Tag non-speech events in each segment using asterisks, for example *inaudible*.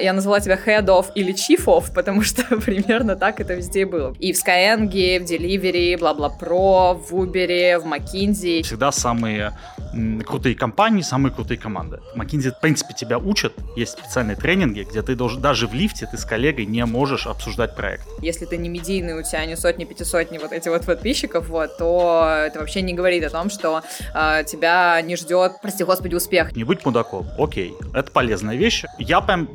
Я назвала тебя head of или chief of, потому что *laughs* примерно так это везде было. И в Skyeng, в Delivery, бла-бла-про, в Uber, в McKinsey. Всегда самые крутые компании, самые крутые команды. McKinsey, в принципе, тебя учат. Есть специальные тренинги, где ты должен, даже в лифте ты с коллегой не можешь обсуждать проект. Если ты не медийный, у тебя не сотни, пятисотни вот эти вот подписчиков, вот, то это вообще не говорит о том, что э, тебя не ждет, прости господи, успех. Не быть мудаком, окей, это полезная вещь. Я прям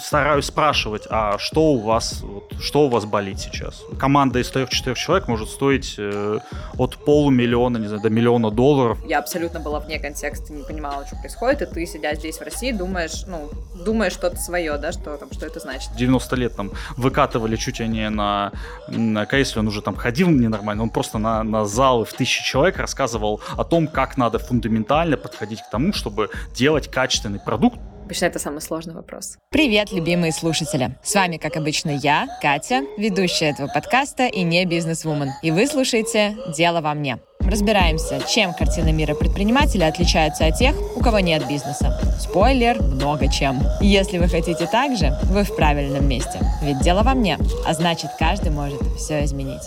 стараюсь спрашивать, а что у вас, вот, что у вас болит сейчас? Команда из трех-четырех человек может стоить э, от полумиллиона, не знаю, до миллиона долларов. Я абсолютно была вне контекста, не понимала, что происходит, и ты, сидя здесь в России, думаешь, ну, думаешь что-то свое, да, что, там, что это значит. 90 лет там выкатывали чуть ли не на, на кейсе, он уже там ходил ненормально, он просто на, на залы в тысячи человек рассказывал о том, как надо фундаментально подходить к тому, чтобы делать качественный продукт, Обычно это самый сложный вопрос. Привет, любимые слушатели! С вами, как обычно, я, Катя, ведущая этого подкаста и не бизнес-вумен. И вы слушаете «Дело во мне». Разбираемся, чем картина мира предпринимателя отличается от тех, у кого нет бизнеса. Спойлер, много чем. Если вы хотите так же, вы в правильном месте. Ведь дело во мне, а значит, каждый может все изменить.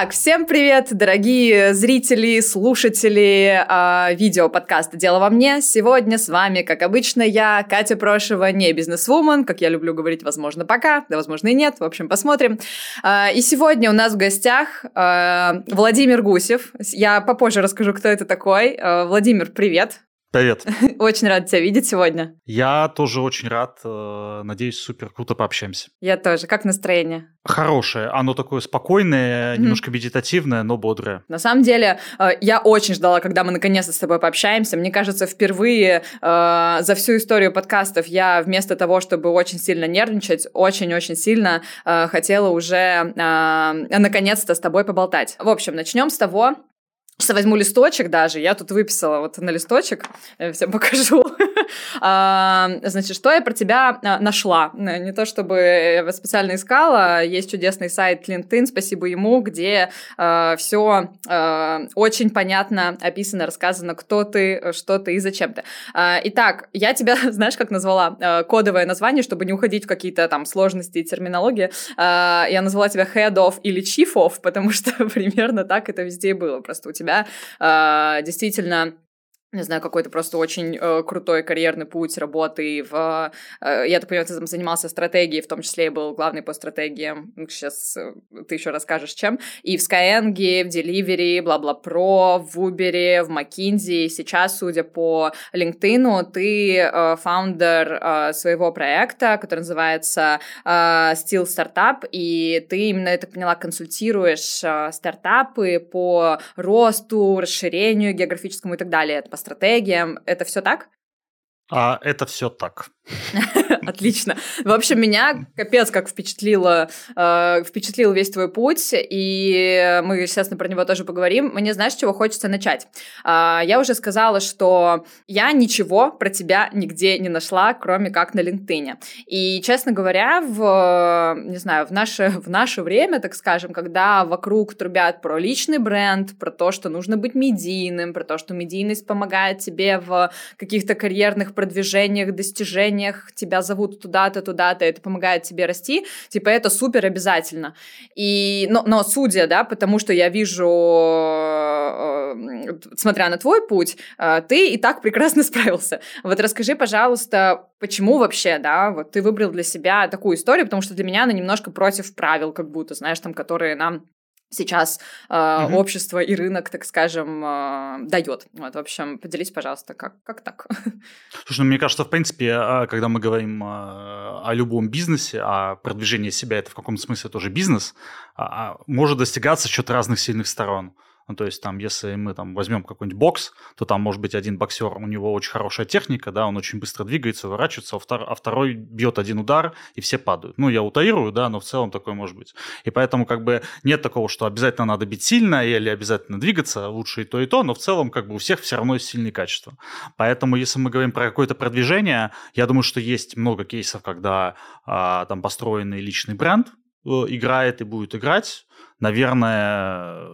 Так, всем привет, дорогие зрители, слушатели э, видео подкаста «Дело во мне». Сегодня с вами, как обычно, я, Катя Прошева, не бизнесвумен, как я люблю говорить, возможно, пока, да, возможно, и нет, в общем, посмотрим. Э, и сегодня у нас в гостях э, Владимир Гусев. Я попозже расскажу, кто это такой. Э, Владимир, привет. Привет. *laughs* Очень рад тебя видеть сегодня. Я тоже очень рад. Э, надеюсь, супер круто пообщаемся. Я тоже. Как настроение? Хорошее. Оно такое спокойное, mm-hmm. немножко медитативное, но бодрое. На самом деле, э, я очень ждала, когда мы наконец-то с тобой пообщаемся. Мне кажется, впервые э, за всю историю подкастов я вместо того, чтобы очень сильно нервничать, очень-очень сильно хотела уже наконец-то с тобой поболтать. В общем, начнем с того, возьму листочек даже, я тут выписала вот на листочек, я всем покажу. *laughs* А, значит, что я про тебя а, нашла? Не то чтобы специально искала, есть чудесный сайт LinkedIn, спасибо ему, где а, все очень понятно описано, рассказано, кто ты, что ты и зачем ты. Итак, я тебя, *laughs* знаешь, как назвала? Кодовое название, чтобы не уходить в какие-то там сложности и терминологии. Я назвала тебя head of или chief of, *laughs* потому что *laughs* примерно так это везде было. Просто у тебя действительно не знаю, какой-то просто очень э, крутой карьерный путь работы в... Э, я так понимаю, ты там занимался стратегией, в том числе и был главный по стратегиям. Сейчас э, ты еще расскажешь, чем. И в Skyeng, в Delivery, бла-бла-про, в Uber, в McKinsey. Сейчас, судя по LinkedIn, ты э, фаундер э, своего проекта, который называется э, Steel Startup, и ты именно, я так поняла, консультируешь э, стартапы по росту, расширению географическому и так далее. Стратегиям. Это все так? А это все так. *laughs* Отлично. В общем, меня капец как впечатлило, э, впечатлил весь твой путь, и мы, естественно, про него тоже поговорим. Мне, знаешь, чего хочется начать? Э, я уже сказала, что я ничего про тебя нигде не нашла, кроме как на LinkedIn. И, честно говоря, в, не знаю, в наше, *laughs* в наше время, так скажем, когда вокруг трубят про личный бренд, про то, что нужно быть медийным, про то, что медийность помогает тебе в каких-то карьерных продвижениях, достижениях, отношениях, тебя зовут туда-то, туда-то, это помогает тебе расти, типа это супер обязательно. И, но, но судя, да, потому что я вижу, э, смотря на твой путь, э, ты и так прекрасно *laughs* справился. Вот расскажи, пожалуйста, почему вообще, да, вот ты выбрал для себя такую историю, потому что для меня она немножко против правил, как будто, знаешь, там, которые нам сейчас э, угу. общество и рынок, так скажем, э, дает. Вот, в общем, поделись, пожалуйста, как, как так? *laughs* Слушай, ну, мне кажется, в принципе, а, когда мы говорим о любом бизнесе, о продвижении себя, это в каком-то смысле тоже бизнес, может достигаться счет разных сильных сторон. Ну, то есть там, если мы там возьмем какой-нибудь бокс, то там может быть один боксер, у него очень хорошая техника, да, он очень быстро двигается, уворачивается, а, втор- а второй бьет один удар, и все падают. Ну, я утаирую, да, но в целом такое может быть. И поэтому как бы нет такого, что обязательно надо бить сильно или обязательно двигаться, лучше и то, и то, но в целом как бы у всех все равно есть сильные качества. Поэтому если мы говорим про какое-то продвижение, я думаю, что есть много кейсов, когда а, там построенный личный бренд, э, играет и будет играть наверное,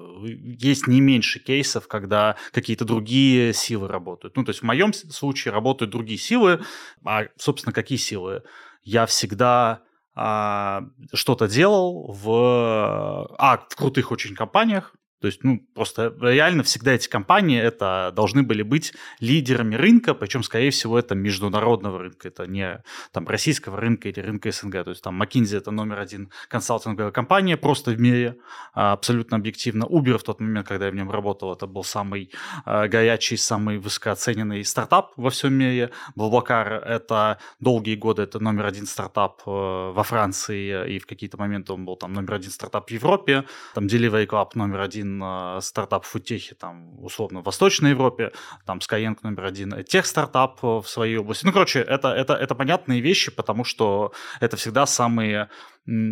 есть не меньше кейсов, когда какие-то другие силы работают. Ну, то есть в моем случае работают другие силы, а, собственно, какие силы? Я всегда а, что-то делал в, а, в крутых очень компаниях, то есть, ну, просто реально всегда эти компании это должны были быть лидерами рынка, причем, скорее всего, это международного рынка, это не там российского рынка или рынка СНГ. То есть там McKinsey это номер один консалтинговая компания просто в мире, а, абсолютно объективно. Uber в тот момент, когда я в нем работал, это был самый а, горячий, самый высокооцененный стартап во всем мире. Blablacar это долгие годы, это номер один стартап э, во Франции, и в какие-то моменты он был там номер один стартап в Европе. Там Delivery Club номер один один стартап в футехе, там, условно, в Восточной Европе, там, Skyeng номер один, тех стартап в своей области. Ну, короче, это, это, это понятные вещи, потому что это всегда самые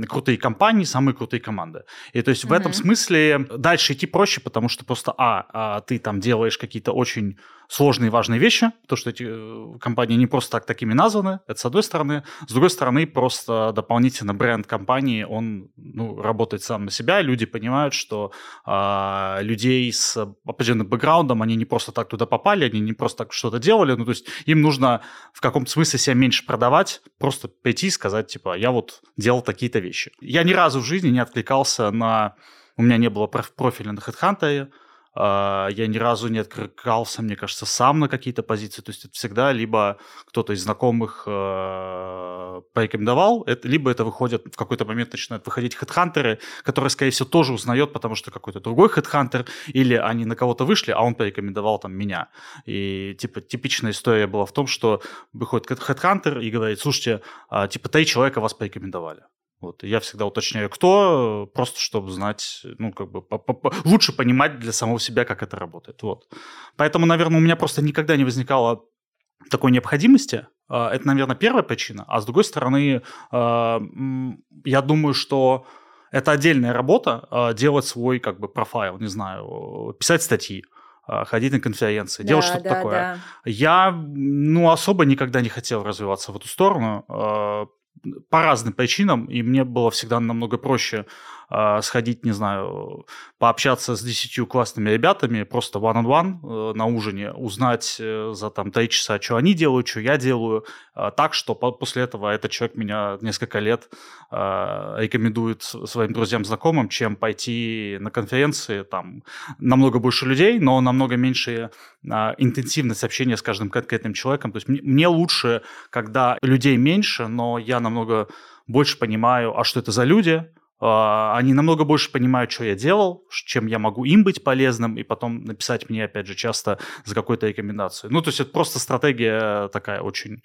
крутые компании, самые крутые команды. И то есть mm-hmm. в этом смысле дальше идти проще, потому что просто, а, а ты там делаешь какие-то очень сложные важные вещи, то, что эти э, компании не просто так такими названы, это с одной стороны. С другой стороны, просто дополнительно бренд компании, он ну, работает сам на себя, люди понимают, что а, людей с определенным бэкграундом, они не просто так туда попали, они не просто так что-то делали, ну, то есть им нужно в каком-то смысле себя меньше продавать, просто прийти и сказать, типа, я вот делал такие-то вещи. Я ни разу в жизни не откликался на... У меня не было профиля на HeadHunter, а, я ни разу не откликался, мне кажется, сам на какие-то позиции. То есть это всегда либо кто-то из знакомых э, порекомендовал, либо это выходит, в какой-то момент начинают выходить хедхантеры, которые, скорее всего, тоже узнает, потому что какой-то другой хедхантер, или они на кого-то вышли, а он порекомендовал там меня. И типа типичная история была в том, что выходит хедхантер и говорит, слушайте, а, типа три человека вас порекомендовали. Вот, я всегда уточняю, кто, просто чтобы знать, ну, как бы, лучше понимать для самого себя, как это работает. Вот. Поэтому, наверное, у меня просто никогда не возникало такой необходимости. А, это, наверное, первая причина. А с другой стороны, а, я думаю, что это отдельная работа, а, делать свой, как бы, профайл, не знаю, писать статьи, ходить на конференции, да, делать что-то да, такое. Да. Я, ну, особо никогда не хотел развиваться в эту сторону по разным причинам, и мне было всегда намного проще сходить, не знаю, пообщаться с десятью классными ребятами, просто one-on-one э, на ужине, узнать э, за там три часа, что они делают, что я делаю, э, так, что по- после этого этот человек меня несколько лет э, рекомендует своим друзьям, знакомым, чем пойти на конференции, там намного больше людей, но намного меньше интенсивность общения с каждым конкретным человеком. То есть мне, лучше, когда людей меньше, но я намного больше понимаю, а что это за люди, а, они намного больше понимают, что я делал, чем я могу им быть полезным, и потом написать мне, опять же, часто за какую-то рекомендацию. Ну, то есть это просто стратегия такая очень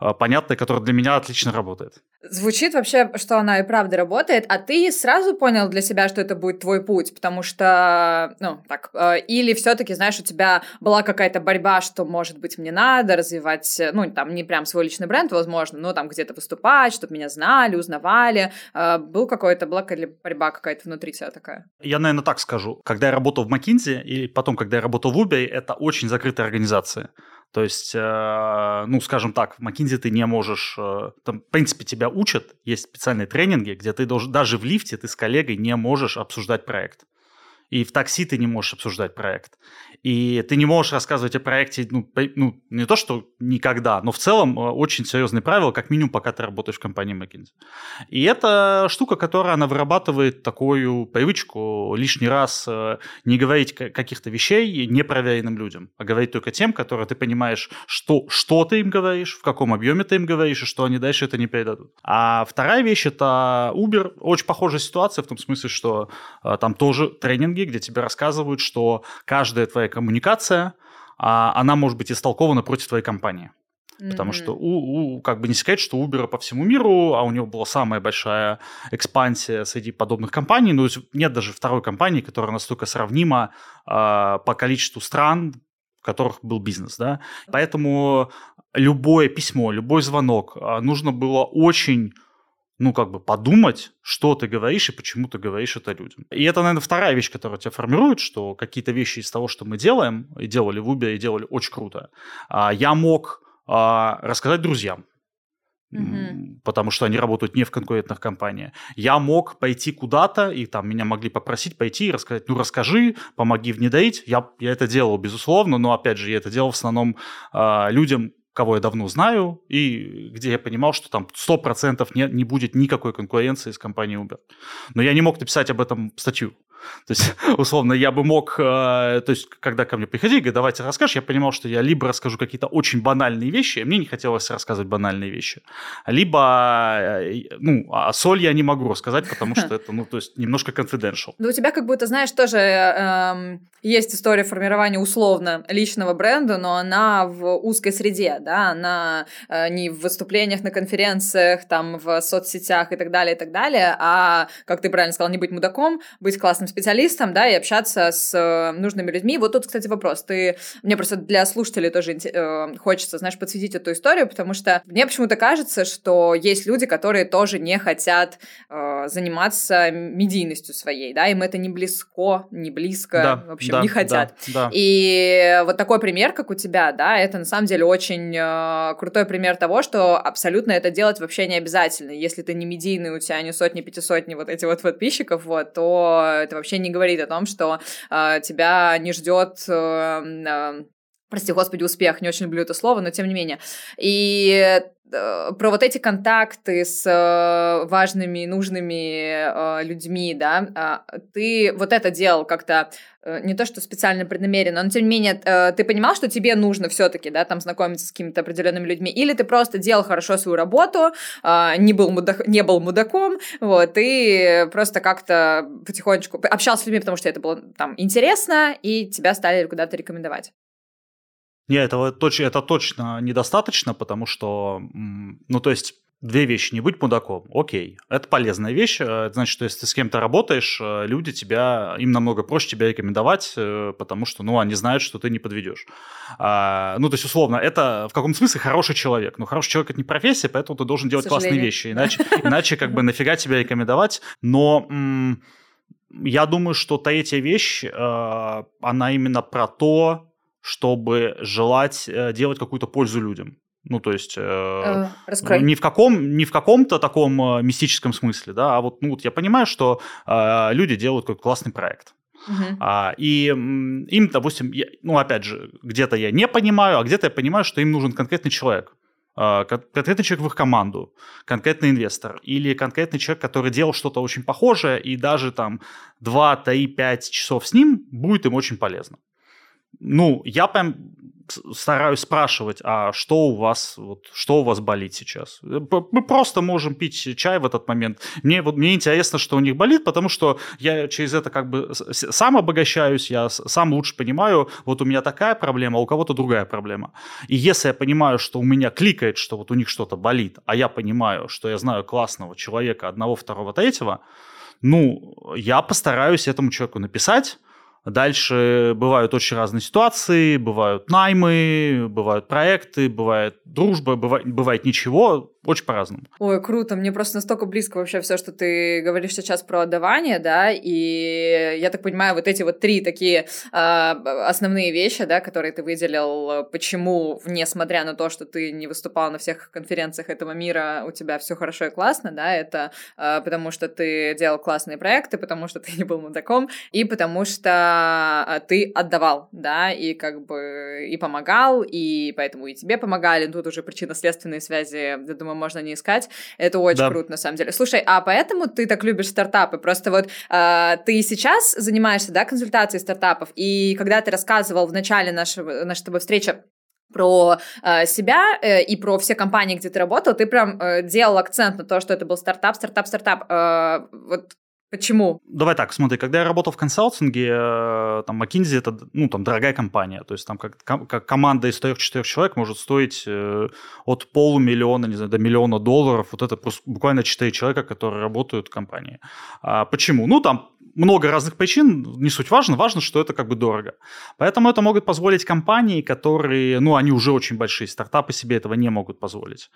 а, понятная, которая для меня отлично работает. Звучит вообще, что она и правда работает, а ты сразу понял для себя, что это будет твой путь, потому что, ну, так, э, или все-таки, знаешь, у тебя была какая-то борьба, что, может быть, мне надо развивать, ну, там, не прям свой личный бренд, возможно, но там где-то выступать, чтобы меня знали, узнавали, э, был какой-то, была борьба какая-то внутри тебя такая? Я, наверное, так скажу. Когда я работал в McKinsey, и потом, когда я работал в Uber, это очень закрытая организация. То есть, э, ну, скажем так, в McKinsey ты не можешь, э, там, в принципе, тебя учат, есть специальные тренинги, где ты должен, даже в лифте ты с коллегой не можешь обсуждать проект. И в такси ты не можешь обсуждать проект. И ты не можешь рассказывать о проекте, ну, ну не то, что никогда, но в целом э, очень серьезные правила, как минимум, пока ты работаешь в компании McKinsey. И это штука, которая, она вырабатывает такую привычку лишний раз э, не говорить каких-то вещей непроверенным людям, а говорить только тем, которые ты понимаешь, что, что ты им говоришь, в каком объеме ты им говоришь, и что они дальше это не передадут. А вторая вещь – это Uber. Очень похожая ситуация в том смысле, что э, там тоже тренинги, где тебе рассказывают, что каждая твоя коммуникация, а, она может быть истолкована против твоей компании. Потому mm-hmm. что у, у, как бы не секрет, что Uber по всему миру, а у него была самая большая экспансия среди подобных компаний. Ну, нет даже второй компании, которая настолько сравнима э, по количеству стран, в которых был бизнес, да. Поэтому любое письмо, любой звонок э, нужно было очень ну, как бы подумать, что ты говоришь и почему ты говоришь это людям. И это, наверное, вторая вещь, которая тебя формирует, что какие-то вещи из того, что мы делаем, и делали в Uber, и делали очень круто, а, я мог а, рассказать друзьям. Мгм. потому что они работают не в конкурентных компаниях. Я мог пойти куда-то, и там меня могли попросить пойти и рассказать, ну расскажи, помоги внедрить. Я, я это делал, безусловно, но опять же, я это делал в основном а, людям, кого я давно знаю, и где я понимал, что там 100% не, не будет никакой конкуренции с компанией Uber. Но я не мог написать об этом статью. То есть, *laughs* условно, я бы мог, э, то есть, когда ко мне приходили, говорят, давайте расскажешь, я понимал, что я либо расскажу какие-то очень банальные вещи, мне не хотелось рассказывать банальные вещи, либо, э, ну, а соль я не могу рассказать, потому что *laughs* это, ну, то есть, немножко confidential. Ну, у тебя как будто, знаешь, тоже эм, есть история формирования условно личного бренда, но она в узкой среде, да, она э, не в выступлениях на конференциях, там, в соцсетях и так далее, и так далее, а, как ты правильно сказал, не быть мудаком, быть классным специалистом, да, и общаться с э, нужными людьми. Вот тут, кстати, вопрос. Ты, мне просто для слушателей тоже э, хочется, знаешь, подсветить эту историю, потому что мне почему-то кажется, что есть люди, которые тоже не хотят э, заниматься медийностью своей, да, им это не близко, не близко, Да, в общем, да, не хотят. Да, да. И вот такой пример, как у тебя, да, это на самом деле очень э, крутой пример того, что абсолютно это делать вообще не обязательно. Если ты не медийный, у тебя не сотни, пятисотни вот эти вот подписчиков, вот, то это вообще не говорит о том, что э, тебя не ждет э, прости господи, успех, не очень люблю это слово, но тем не менее. И э, про вот эти контакты с э, важными, нужными э, людьми, да, э, ты вот это делал как-то э, не то что специально преднамеренно, но тем не менее э, ты понимал, что тебе нужно все-таки, да, там знакомиться с какими-то определенными людьми, или ты просто делал хорошо свою работу, э, не был мудак, не был мудаком, вот, и просто как-то потихонечку общался с людьми, потому что это было там интересно, и тебя стали куда-то рекомендовать. Не, этого это точно недостаточно, потому что, ну, то есть, две вещи. Не быть мудаком, окей, это полезная вещь. э, Это значит, что если ты с кем-то работаешь, э, люди тебя, им намного проще тебя рекомендовать, э, потому что, ну, они знают, что ты не подведешь. А, ну, то есть, условно, это в каком смысле хороший человек. Но хороший человек – это не профессия, поэтому ты должен делать классные вещи. Иначе, *laughs* иначе как бы нафига тебя рекомендовать. Но м, я думаю, что третья вещь, э, она именно про то, чтобы желать э, делать какую-то пользу людям. Ну, то есть... э, Э, Раскрой. не в, каком, не в каком-то таком э, мистическом смысле, да, а вот, ну, вот я понимаю, что э, люди делают какой-то классный проект. Мгм. А, и им, допустим, я- ну, опять же, где-то я не понимаю, а где-то я понимаю, что им нужен конкретный человек. Кон- конкретный человек в их команду, конкретный инвестор или конкретный человек, который делал что-то очень похожее, и даже там 2, 3, 5 часов с ним будет им очень полезно. Ну, я прям стараюсь спрашивать, а что у вас, вот, что у вас болит сейчас? Э, Мы просто можем пить чай в этот момент. Мне, вот, мне интересно, что у них болит, потому что я через это как бы сам обогащаюсь, я сам лучше понимаю, вот у меня такая проблема, а у кого-то другая проблема. И если я понимаю, что у меня кликает, что вот у них что-то болит, а я понимаю, что я знаю классного человека, одного, второго, третьего, ну, я постараюсь этому человеку написать, Дальше бывают очень разные ситуации, бывают наймы, бывают проекты, бывает дружба, бывает, бывает ничего, очень по-разному. Ой, круто, мне просто настолько близко вообще все, что ты говоришь сейчас про отдавание, да, и я так понимаю, вот эти вот три такие а, основные вещи, да, которые ты выделил, почему, несмотря на то, что ты не выступал на всех конференциях этого мира, у тебя все хорошо и классно, да, это а, потому что ты делал классные проекты, потому что ты *laughs* не был мудаком, и потому что а, ты отдавал, да, и как бы и помогал, и поэтому и тебе помогали, тут уже причинно-следственные связи, я думаю, можно не искать. Это очень Да. круто, на самом деле. Слушай, а поэтому ты так любишь стартапы? Просто вот э, ты сейчас занимаешься, да, консультацией стартапов, и когда ты рассказывал в начале нашего, нашей тобой встречи про э, себя э, и про все компании, где ты работал, ты прям э, делал акцент на то, что это был стартап, стартап, стартап. Э, вот почему? Давай так, смотри, когда я работал в консалтинге, э, там McKinsey это, ну, там, дорогая компания, то есть там как, как команда из 3-4 человек может стоить э, от полумиллиона, не знаю, до миллиона долларов, вот это просто буквально 4 человека, которые работают в компании. А почему? Ну, там много разных причин, не суть важно, важно, что это как бы дорого. Поэтому это могут позволить компании, которые, ну, они уже очень большие, стартапы себе этого не могут позволить.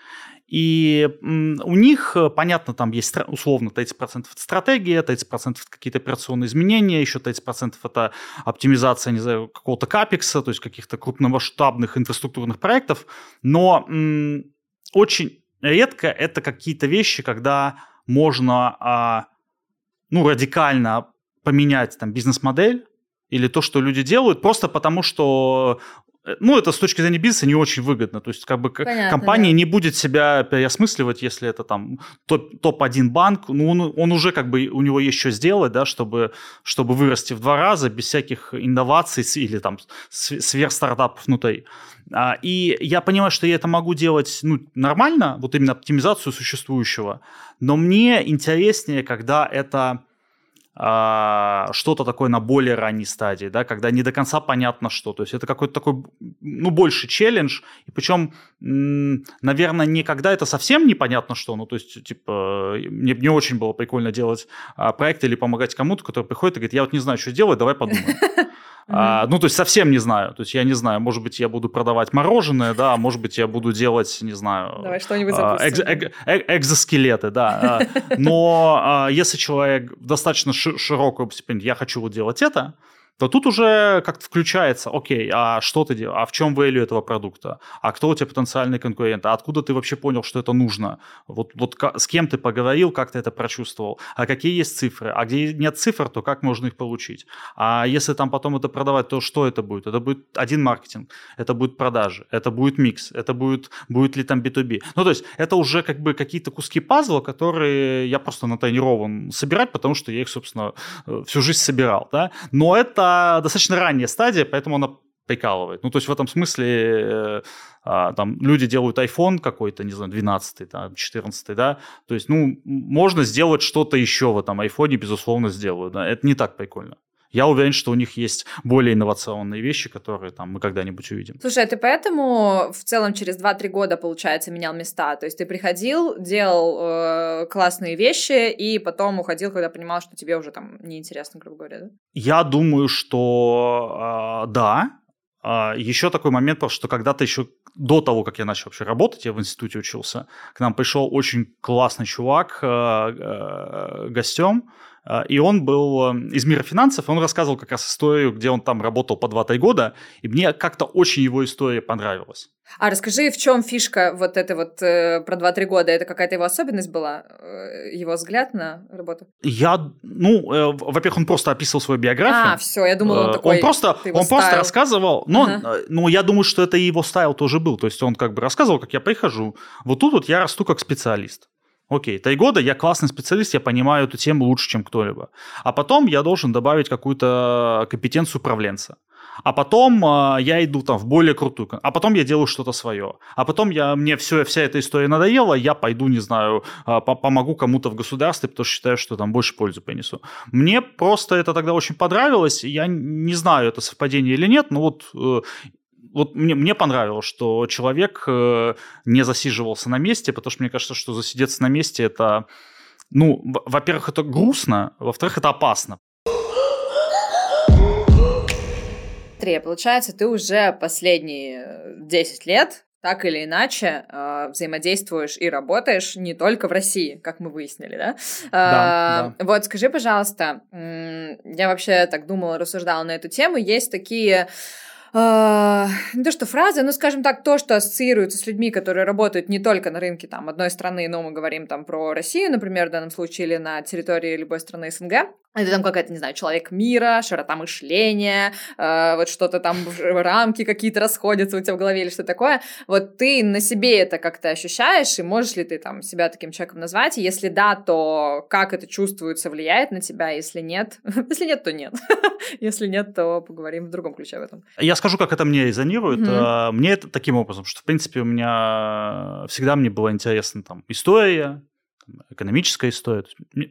И у них, э, понятно, там есть условно 30% это стратегия, 30% это какие-то операционные изменения, еще 30% это оптимизация, не знаю, какого-то капекса, то есть каких-то крупномасштабных инфраструктурных проектов, но очень редко это какие-то вещи, когда можно а, ну, радикально поменять там бизнес-модель или то, что люди делают, просто потому что Э, ну, это с точки зрения бизнеса не очень выгодно. То есть, как бы Понятно, компания да. не будет себя переосмысливать, если это там топ- топ-1 банк. Ну, он, он уже как бы у него есть что сделать, да, чтобы, чтобы вырасти в два раза без всяких инноваций или там сверхстартапов внутри. А, и я понимаю, что я это могу делать ну, нормально, вот именно оптимизацию существующего, но мне интереснее, когда это что-то такое на более ранней стадии, да, когда не до конца понятно что. То есть это какой-то такой, ну, больше челлендж. И причем, наверное, не когда это совсем непонятно что. Ну, то есть, типа, мне, мне очень было прикольно делать а, проект или помогать кому-то, который приходит и говорит, я вот не знаю, что делать, давай подумаем. *laughs* А, ну, то есть совсем не знаю. То есть я не знаю, может быть, я буду продавать мороженое, да, может быть, я буду делать, не знаю... Давай что-нибудь а, запустим. Экз, э, экзоскелеты, да. А, *laughs* но а, если человек достаточно широкую, я хочу вот делать это, то тут уже как-то включается, окей, а что ты делаешь, а в чем value этого продукта, а кто у тебя потенциальный конкурент, а откуда ты вообще понял, что это нужно, вот, вот с кем ты поговорил, как ты это прочувствовал, а какие есть цифры, а где нет цифр, то как можно их получить, а если там потом это продавать, то что это будет? Это будет один маркетинг, это будет продажи, это будет микс, это будет, будет ли там B2B. Ну, то есть это уже как бы какие-то куски пазла, которые я просто натренирован собирать, потому что я их, собственно, э, всю жизнь собирал, да, но достаточно ранняя стадия, поэтому она прикалывает. Ну, то есть в этом смысле э, а, там люди делают iPhone какой-то, не знаю, 12 там, 14 да, то есть, ну, можно сделать что-то еще в этом iPhone, безусловно, сделают, да, это не так прикольно. Я уверен, что у них есть более инновационные вещи, которые там мы когда-нибудь увидим. Слушай, а ты поэтому в целом через 2-3 года, получается, менял места? То есть ты приходил, делал э, классные вещи, и потом уходил, когда понимал, что тебе уже там неинтересно, грубо говоря, да? Я думаю, что э, да. Э, еще такой момент, потому что когда-то еще до того, как я начал вообще работать, я в институте учился, к нам пришел очень классный чувак э, э, гостем, а, и он был эм, из мира финансов, он рассказывал как раз историю, где он там работал по 2-3 года, и мне как-то очень его история понравилась. А расскажи, в чем фишка вот этой вот э, про 2-3 года? Это какая-то его особенность была, э, его взгляд на работу? Я, ну, э, во-первых, он просто описывал свою биографию. А, все, я думала, он э, такой. Он просто, он просто рассказывал, но, ага. Э, но я думаю, что это и его стайл тоже был. То есть он как бы рассказывал, как я прихожу, вот тут вот я расту как специалист. Окей, три года я классный специалист, я понимаю эту тему лучше, чем кто-либо. А потом я должен добавить какую-то компетенцию управленца. А потом э, я иду там в более крутую, а потом я делаю что-то свое. А потом я, мне все, вся эта история надоела, я пойду, не знаю, э, помогу кому-то в государстве, потому что считаю, что там больше пользы принесу. Мне просто это тогда очень понравилось, я не знаю, это совпадение или нет, но вот э, вот мне, мне понравилось, что человек э, не засиживался на месте, потому что мне кажется, что засидеться на месте это, ну, во-первых, это грустно, во-вторых, это опасно. Три, получается, ты уже последние 10 лет так или иначе э, взаимодействуешь и работаешь не только в России, как мы выяснили, да? Да, э, да. Вот скажи, пожалуйста, я вообще так думала, рассуждала на эту тему. Есть такие э, не то что фразы, но, скажем так, то, что ассоциируется с людьми, которые работают не только на рынке там, одной страны, но мы говорим там про Россию, например, в данном случае, или на территории любой страны СНГ, это там какая-то, не знаю, человек мира, широта мышления, э, вот что-то там, рамки какие-то расходятся у тебя в голове или что такое. Вот ты на себе это как-то ощущаешь, и можешь ли ты там себя таким человеком назвать? И если да, то как это чувствуется, влияет на тебя? Если нет, *laughs* если нет, то нет. *laughs* если нет, то поговорим в другом ключе об этом. Я скажу, как это мне резонирует. Mm-hmm. Мне это таким образом, что, в принципе, у меня всегда мне было интересно там история, экономическая история.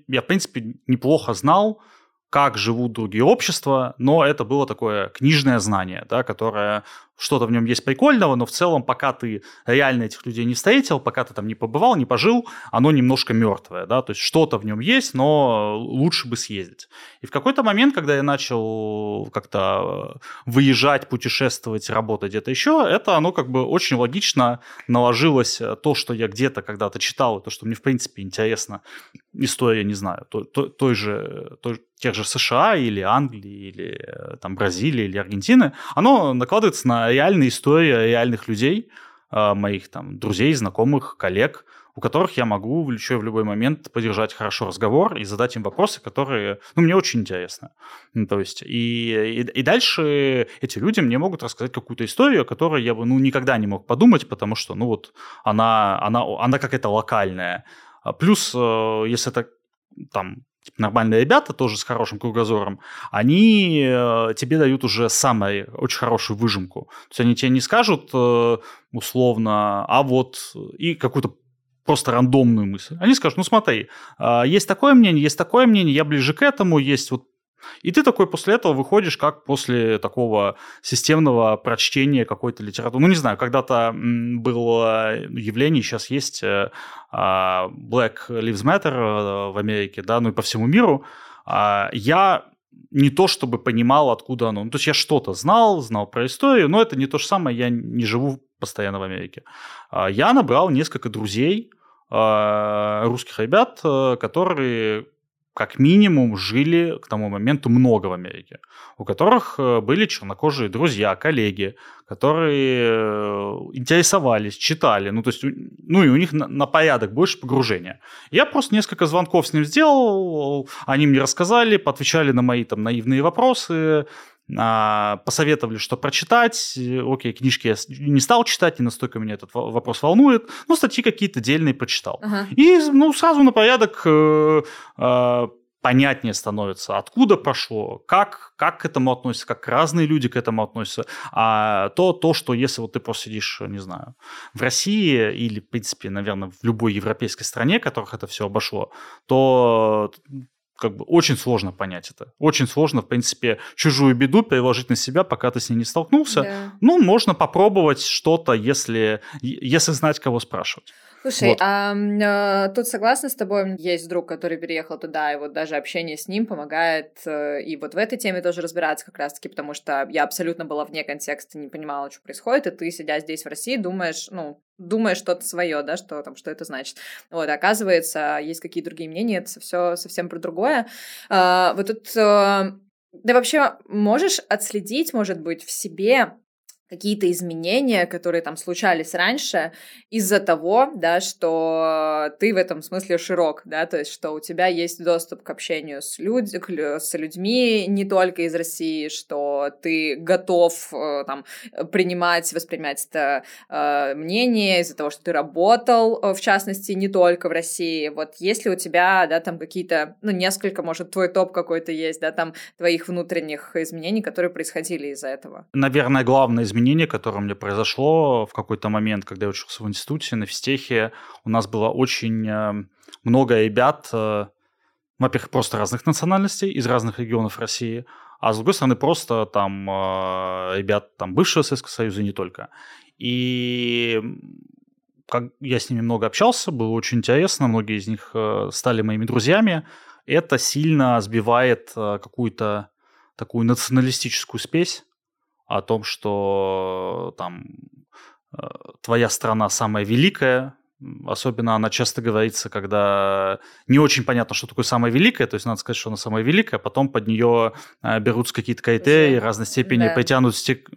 Я, в принципе, неплохо знал, как живут другие общества, но это было такое книжное знание, да, которое что-то в нем есть прикольного, но в целом, пока ты реально этих людей не встретил, пока ты там не побывал, не пожил, оно немножко мертвое, да, то есть что-то в нем есть, но лучше бы съездить. И в какой-то момент, когда я начал как-то выезжать, путешествовать, работать где-то еще, это оно как бы очень логично наложилось то, что я где-то когда-то читал, то, что мне в принципе интересно, история, не знаю, той, той же, той, тех же США или Англии, или там Бразилии, или Аргентины, оно накладывается на реальные истории реальных людей, а, моих там друзей, знакомых, коллег. у которых я могу еще в любой момент поддержать хорошо разговор и задать им вопросы, которые, ну, мне очень интересны. Ну, то есть, и, и, и дальше эти люди мне могут рассказать какую-то историю, о которой я бы, ну, никогда не мог подумать, потому что, ну, вот, она, она, она какая-то локальная. А плюс, э, если это там типа, нормальные ребята, тоже с хорошим кругозором, они э, тебе дают уже самую очень хорошую выжимку. То есть они тебе не скажут э, условно, а вот и какую-то просто рандомную мысль. Они скажут, ну смотри, э, есть такое мнение, есть такое мнение, я ближе к этому, есть вот и ты такой после этого выходишь как после такого системного прочтения какой-то литературы. Ну, не знаю, когда-то было явление, сейчас есть э, а, Black Lives Matter э, в Америке, да, ну и по всему миру. А, я не то чтобы понимал, откуда оно. Ну, то есть я что-то знал, знал про историю, но это не то же самое, я не живу постоянно в Америке. А, я набрал несколько друзей, русских ребят, э, которые как минимум жили к тому моменту много в Америке, у которых э, были чернокожие друзья, коллеги, которые э, интересовались, читали, ну, то есть, ну, и у них на, на порядок больше погружения. Я просто несколько звонков с ним сделал, они мне рассказали, поотвечали на мои там наивные вопросы, посоветовали, что прочитать. Окей, книжки я не стал читать, не настолько меня этот вопрос волнует. Ну, статьи какие-то дельные прочитал. Ага. И, ну, сразу на порядок э, э, понятнее становится, откуда пошло, как, как к этому относятся, как разные люди к этому относятся. А то, то, что если вот ты просто сидишь, не знаю, в России или, в принципе, наверное, в любой европейской стране, которых это все обошло, то как бы очень сложно понять это. Очень сложно, в принципе, чужую беду переложить на себя, пока ты с ней не столкнулся. Да. Ну, можно попробовать что-то, если, если знать, кого спрашивать. Слушай, вот. а, а, тут согласна с тобой, есть друг, который переехал туда, и вот даже общение с ним помогает, э, и вот в этой теме тоже разбираться как раз-таки, потому что я абсолютно была вне контекста, не понимала, что происходит, и ты, сидя здесь в России, думаешь, ну, думаешь что-то свое, да, что там, что это значит. Вот, оказывается, есть какие-то другие мнения, это все совсем про другое. А, вот тут... А, да вообще можешь отследить, может быть, в себе какие-то изменения, которые там случались раньше, из-за того, да, что ты в этом смысле широк, да, то есть что у тебя есть доступ к общению с, людь с людьми не только из России, что ты готов э, там принимать, воспринимать это э, мнение из-за того, что ты работал, э, в частности, не только в России. Вот если у тебя, да, там какие-то, ну, несколько, может, твой топ какой-то есть, да, там твоих внутренних изменений, которые происходили из-за этого. Наверное, главное изменение изменение, которое у меня произошло в какой-то момент, когда я учился в институте на физтехе, у нас было очень э, много ребят, э, во-первых, просто разных национальностей, из разных регионов России, а с другой стороны, просто там э, ребят там бывшего Советского Союза и не только. И как я с ними много общался, было очень интересно, многие из них стали моими друзьями. Это сильно сбивает какую-то такую националистическую спесь, о том, что там э, твоя страна самая великая, Особенно она часто говорится, когда не очень понятно, что такое самое великое, то есть надо сказать, что она самая великая, а потом под нее э, берутся какие-то критерии разной степени, да. притянут стек...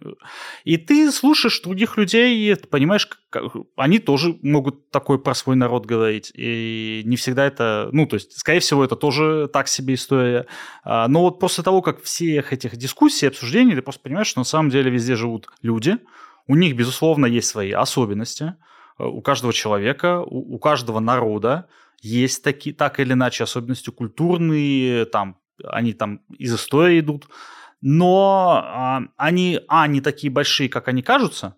И ты слушаешь других людей, и понимаешь, как... они тоже могут такой про свой народ говорить. И не всегда это... Ну, то есть, скорее всего, это тоже так себе история. А, но вот после того, как всех этих дискуссий, обсуждений, ты просто понимаешь, что на самом деле везде живут люди, у них, безусловно, есть свои особенности, у каждого человека, у, у каждого народа есть такие, так или иначе особенности культурные, там, они там из истории идут, но а, они, а, не такие большие, как они кажутся,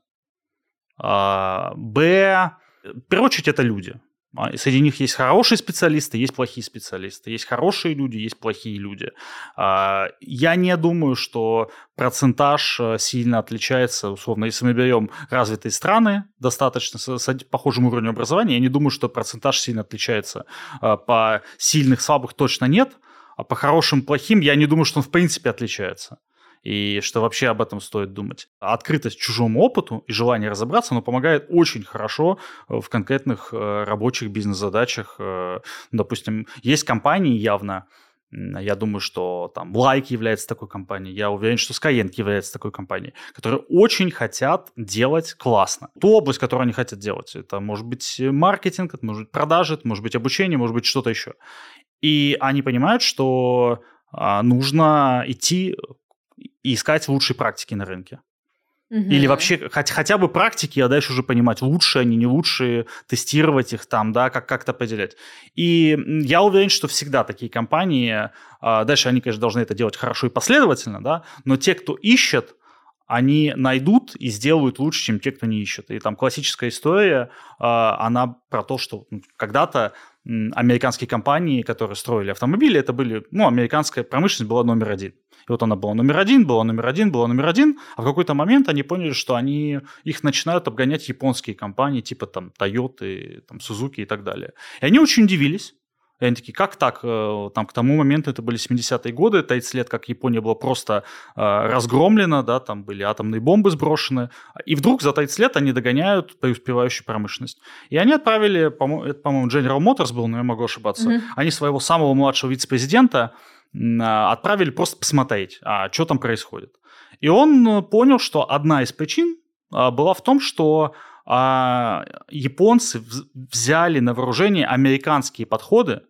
а, б, в первую очередь, это люди. А, среди них есть хорошие специалисты, есть плохие специалисты, есть хорошие люди, есть плохие люди. А, я не думаю, что процентаж э, сильно отличается, условно, если мы берем развитые страны, достаточно с похожим уровнем образования, я не думаю, что процентаж сильно отличается. А, по сильных, слабых точно нет, а по хорошим, плохим я не думаю, что он в принципе отличается и что вообще об этом стоит думать. Открытость чужому опыту и желание разобраться, оно помогает очень хорошо э, в конкретных э, рабочих бизнес-задачах. Э, допустим, есть компании явно, Я думаю, что там Like является такой компанией. Я уверен, что Skyeng является такой компанией, которые очень хотят делать классно. Ту область, которую они хотят делать. Это может быть маркетинг, это может быть продажи, это может быть обучение, может быть что-то еще. И они понимают, что а, нужно идти и искать лучшие практики на рынке. Угу. Или вообще хоть, хотя бы практики, а дальше уже понимать, лучшие они, не лучшие, тестировать их там, да, как, как-то поделять. И я уверен, что всегда такие компании, а, дальше они, конечно, должны это делать хорошо и последовательно, да, но те, кто ищет, они найдут и сделают лучше, чем те, кто не ищет. И там классическая история, а, она про то, что когда-то американские компании, которые строили автомобили, это были, ну, американская промышленность была номер один. И вот она была номер один, была номер один, была номер один, а в какой-то момент они поняли, что они, их начинают обгонять японские компании, типа там Toyota, там Suzuki и так далее. И они очень удивились, и они такие, как так? Э, там к тому моменту это были 70-е годы, 30 лет, как Япония была просто э, разгромлена, да, там были атомные бомбы сброшены, и вдруг за 30 лет они догоняют преуспевающую промышленность. И они отправили, по-моему, это, по-моему, General Motors был, но я могу ошибаться, mm-hmm. они своего самого младшего вице-президента а, отправили просто посмотреть, а что там происходит. И он э, понял, что одна из причин а, была в том, что а, японцы взяли на вооружение американские подходы,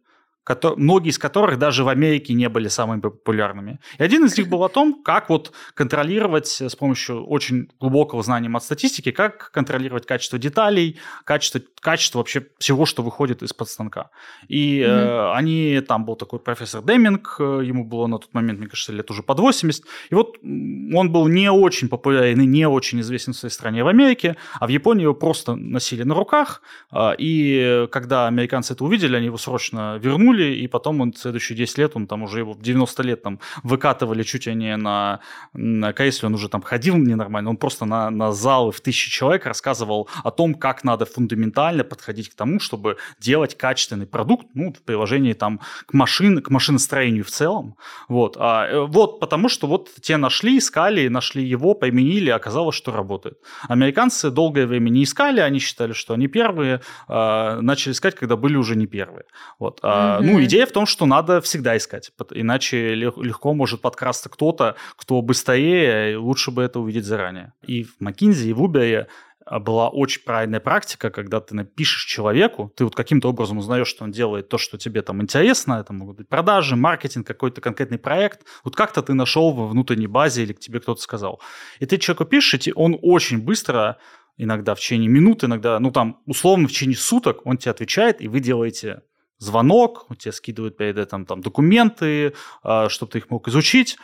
многие из которых даже в Америке не были самыми популярными. И один из них был о том, как вот контролировать с помощью очень глубокого знания от статистики, как контролировать качество деталей, качество, качество вообще всего, что выходит из-под станка. И mm-hmm. э, они, там был такой профессор Деминг, э, ему было на тот момент, мне кажется, лет уже под 80, и вот он был не очень популярен и не очень известен в своей стране в Америке, а в Японии его просто носили на руках, э, и когда американцы это увидели, они его срочно вернули, вернули, и потом он следующие 10 лет, он там уже его в 90 лет там выкатывали чуть ли не на, на если он уже там ходил ненормально, он просто на, на залы в тысячи человек рассказывал о том, как надо фундаментально подходить к тому, чтобы делать качественный продукт, ну, в приложении там к машин, к машиностроению в целом, вот, а, э, вот, потому что вот те нашли, искали, нашли его, применили, оказалось, что работает. Американцы долгое время не искали, они считали, что они первые, а, начали искать, когда были уже не первые, вот, а, ну, идея в том, что надо всегда искать, иначе легко может подкрасться кто-то, кто быстрее, и лучше бы это увидеть заранее. И в McKinsey, и в Uber а, была очень правильная практика, когда ты напишешь человеку, ты вот каким-то образом узнаешь, что он делает то, что тебе там интересно, это могут быть продажи, маркетинг, какой-то конкретный проект, вот как-то ты нашел во внутренней базе или к тебе кто-то сказал. И ты человеку пишешь, и он очень быстро иногда в течение минут, иногда, ну там, условно, в течение суток он тебе отвечает, и вы делаете звонок, у тебя скидывают перед этим там документы, а, чтобы ты их мог изучить.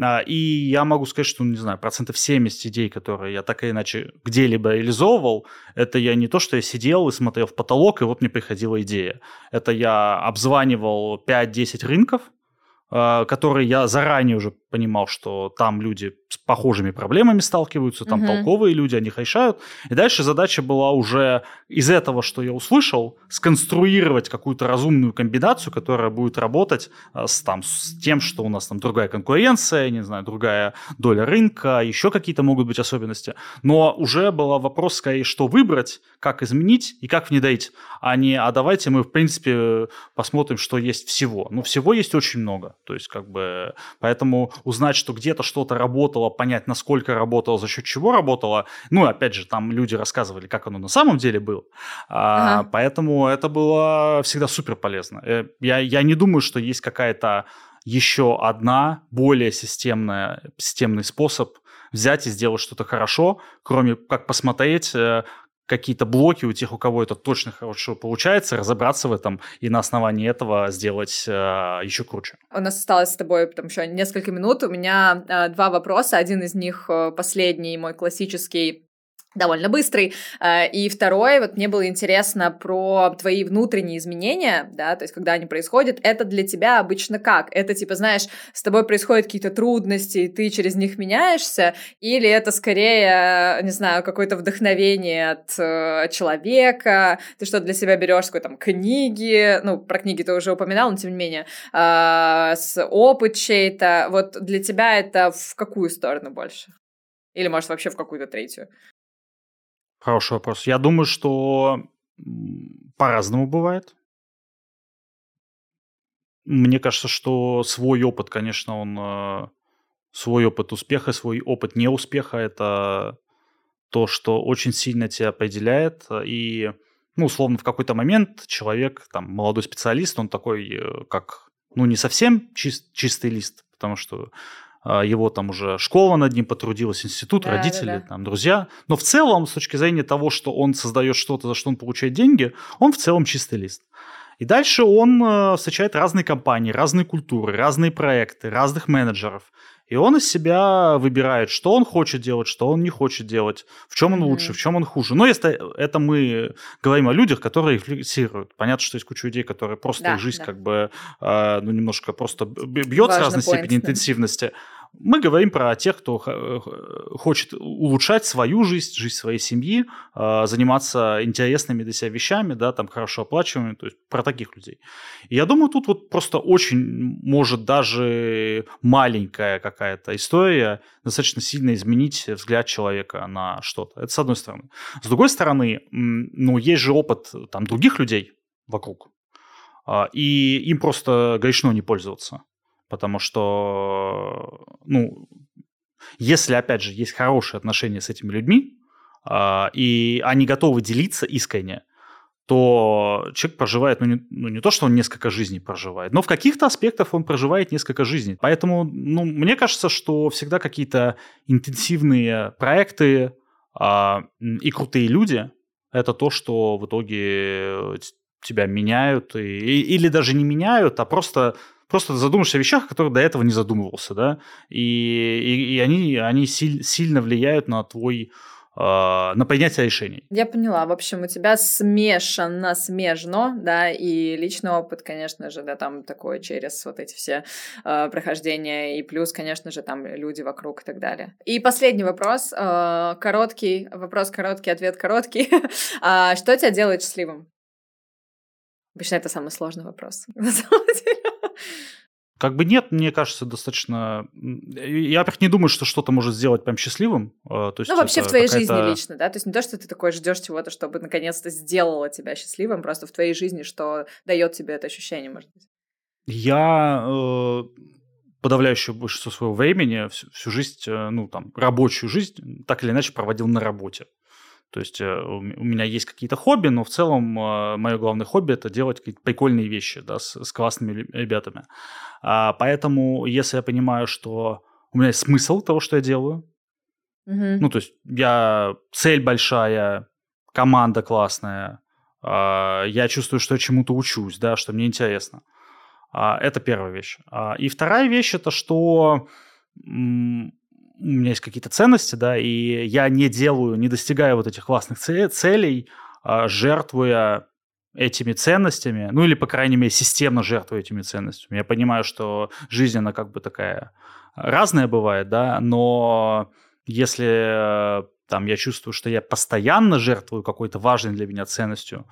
А, и я могу сказать, что, не знаю, процентов 70 идей, которые я так или иначе где-либо реализовывал, это я не то, что я сидел и смотрел в потолок, и вот мне приходила идея. Это я обзванивал 5-10 рынков, а, которые я заранее уже понимал, что там люди с похожими проблемами сталкиваются, там uh-huh. толковые люди, они их решают. И дальше задача была уже из этого, что я услышал, сконструировать какую-то разумную комбинацию, которая будет работать а, с, там, с тем, что у нас там другая конкуренция, не знаю, другая доля рынка, еще какие-то могут быть особенности. Но уже был вопрос скорее, что выбрать, как изменить и как внедрить, а не, а давайте мы, в принципе, посмотрим, что есть всего. Ну, всего есть очень много. То есть, как бы, поэтому узнать, что где-то что-то работало, понять, насколько работало, за счет чего работало. Ну, опять же, там люди рассказывали, как оно на самом деле было. А, ага. Поэтому это было всегда супер полезно. Э, я, я не думаю, что есть какая-то еще одна более системная, системный способ взять и сделать что-то хорошо, кроме как посмотреть, э, какие-то блоки у тех, у кого это точно хорошо получается, разобраться в этом и на основании этого сделать э, еще круче. У нас осталось с тобой там еще несколько минут. У меня э, два вопроса. Один из них э, последний, мой классический довольно быстрый. Э, и второе, вот мне было интересно про твои внутренние изменения, да, то есть когда они происходят, это для тебя обычно как? Это типа, знаешь, с тобой происходят какие-то трудности, и ты через них меняешься, или это скорее, не знаю, какое-то вдохновение от э, человека, ты что для себя берешь какой там книги, ну, про книги ты уже упоминал, но тем не менее, э, с опыт чей-то, вот для тебя это в какую сторону больше? Или, может, вообще в какую-то третью? Хороший вопрос. Я думаю, что по-разному бывает. мне кажется, что свой опыт, конечно, он э, свой опыт успеха, свой опыт неуспеха, это то, что очень сильно тебя определяет. И, ну, условно, в какой-то момент человек, там, молодой специалист, он такой, э, как, ну, не совсем чист, чистый лист, потому что его там уже школа над ним потрудилась, институт, да, родители, да, да. там, друзья. Но в целом, с точки зрения того, что он создает что-то, за что он получает деньги, он в целом чистый лист. И дальше он э, встречает разные компании, разные культуры, разные проекты, разных менеджеров. И он из себя выбирает, что он хочет делать, что он не хочет делать, в чем он mm-hmm. лучше, в чем он хуже. Но если это мы говорим о людях, которые рефлексируют. Понятно, что есть куча людей, которые просто да, их жизнь да. как бы э, ну, немножко просто бьет с разной point, степени да. интенсивности. Мы говорим про тех, кто э, хочет улучшать свою жизнь, жизнь своей семьи, а, заниматься интересными для себя вещами, да, там хорошо оплачиваемыми, то есть про таких людей. И я думаю, тут вот просто очень может даже маленькая какая-то история достаточно сильно изменить взгляд человека на что-то. Это с одной стороны. С другой стороны, ну, есть же опыт там других людей вокруг, а, и им просто грешно не пользоваться. Потому что, ну, если, опять же, есть хорошие отношения с этими людьми, э, и они готовы делиться искренне, то человек проживает, ну не, ну не то, что он несколько жизней проживает, но в каких-то аспектах он проживает несколько жизней. Поэтому, ну, мне кажется, что всегда какие-то интенсивные проекты э, и крутые люди – это то, что в итоге тебя меняют, и, или даже не меняют, а просто просто задумаешься о вещах, о которых до этого не задумывался, да, и, и, и они, они силь, сильно влияют на твой а, на принятие решений. Я поняла. В общем, у тебя смешано, смежно, да, и личный опыт, конечно же, да, там такое через вот эти все э, прохождения, и плюс, конечно же, там люди вокруг и так далее. И последний вопрос, э, короткий, вопрос короткий, ответ короткий. *laughs* а, что тебя делает счастливым? Обычно это самый сложный вопрос. *laughs* Как бы нет, мне кажется, достаточно... Я, во-первых, не думаю, что что-то может сделать прям счастливым. А, то есть ну, вообще в твоей жизни лично, да? То есть не то, что ты такой ждешь чего-то, чтобы наконец-то сделало тебя счастливым, просто в твоей жизни, что дает тебе это ощущение, может быть. Я э, подавляющее большинство своего времени, всю, всю жизнь, э, ну, там, рабочую жизнь, так или иначе проводил на работе. То есть э, у меня есть какие-то хобби, но в целом э, мое главное хобби это делать какие-то прикольные вещи да, с, с классными ребятами. А, поэтому, если я понимаю, что у меня есть смысл того, что я делаю, mm-hmm. ну, то есть я цель большая, команда классная, а, я чувствую, что я чему-то учусь, да, что мне интересно. А, это первая вещь. И вторая вещь это что у меня есть какие-то ценности, да, и я не делаю, не достигаю вот этих классных целей, а, жертвуя этими ценностями, ну или, по крайней мере, системно жертвую этими ценностями. Я понимаю, что жизнь, она как бы такая разная бывает, да, но если там я чувствую, что я постоянно жертвую какой-то важной для меня ценностью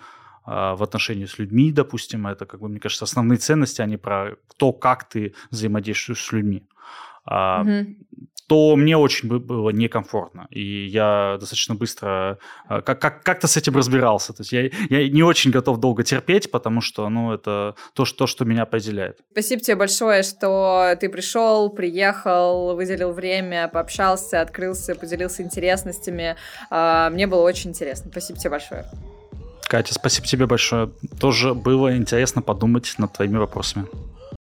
а, в отношении с людьми, допустим, это, как бы, мне кажется, основные ценности, они про то, как ты взаимодействуешь с людьми. Mm-hmm то мне очень было некомфортно. И я достаточно быстро э, как- как- как-то с этим разбирался. То есть я, я не очень готов долго терпеть, потому что ну, это то что, то, что меня определяет. Спасибо тебе большое, что ты пришел, приехал, выделил время, пообщался, открылся, поделился интересностями. А, мне было очень интересно. Спасибо тебе большое. Катя, спасибо тебе большое. Тоже было интересно подумать над твоими вопросами.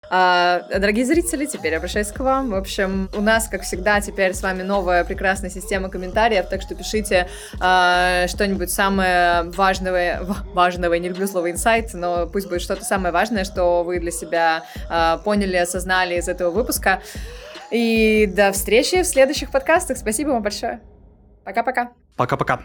А, дорогие зрители, теперь обращаюсь к вам. В общем, у нас, как всегда, теперь с вами новая прекрасная система комментариев, так что пишите а, что-нибудь самое важное, важного, не люблю слово инсайт, но пусть будет что-то самое важное, что вы для себя а, поняли, осознали из этого выпуска. И до встречи в следующих подкастах. Спасибо вам большое. Пока-пока. Пока-пока.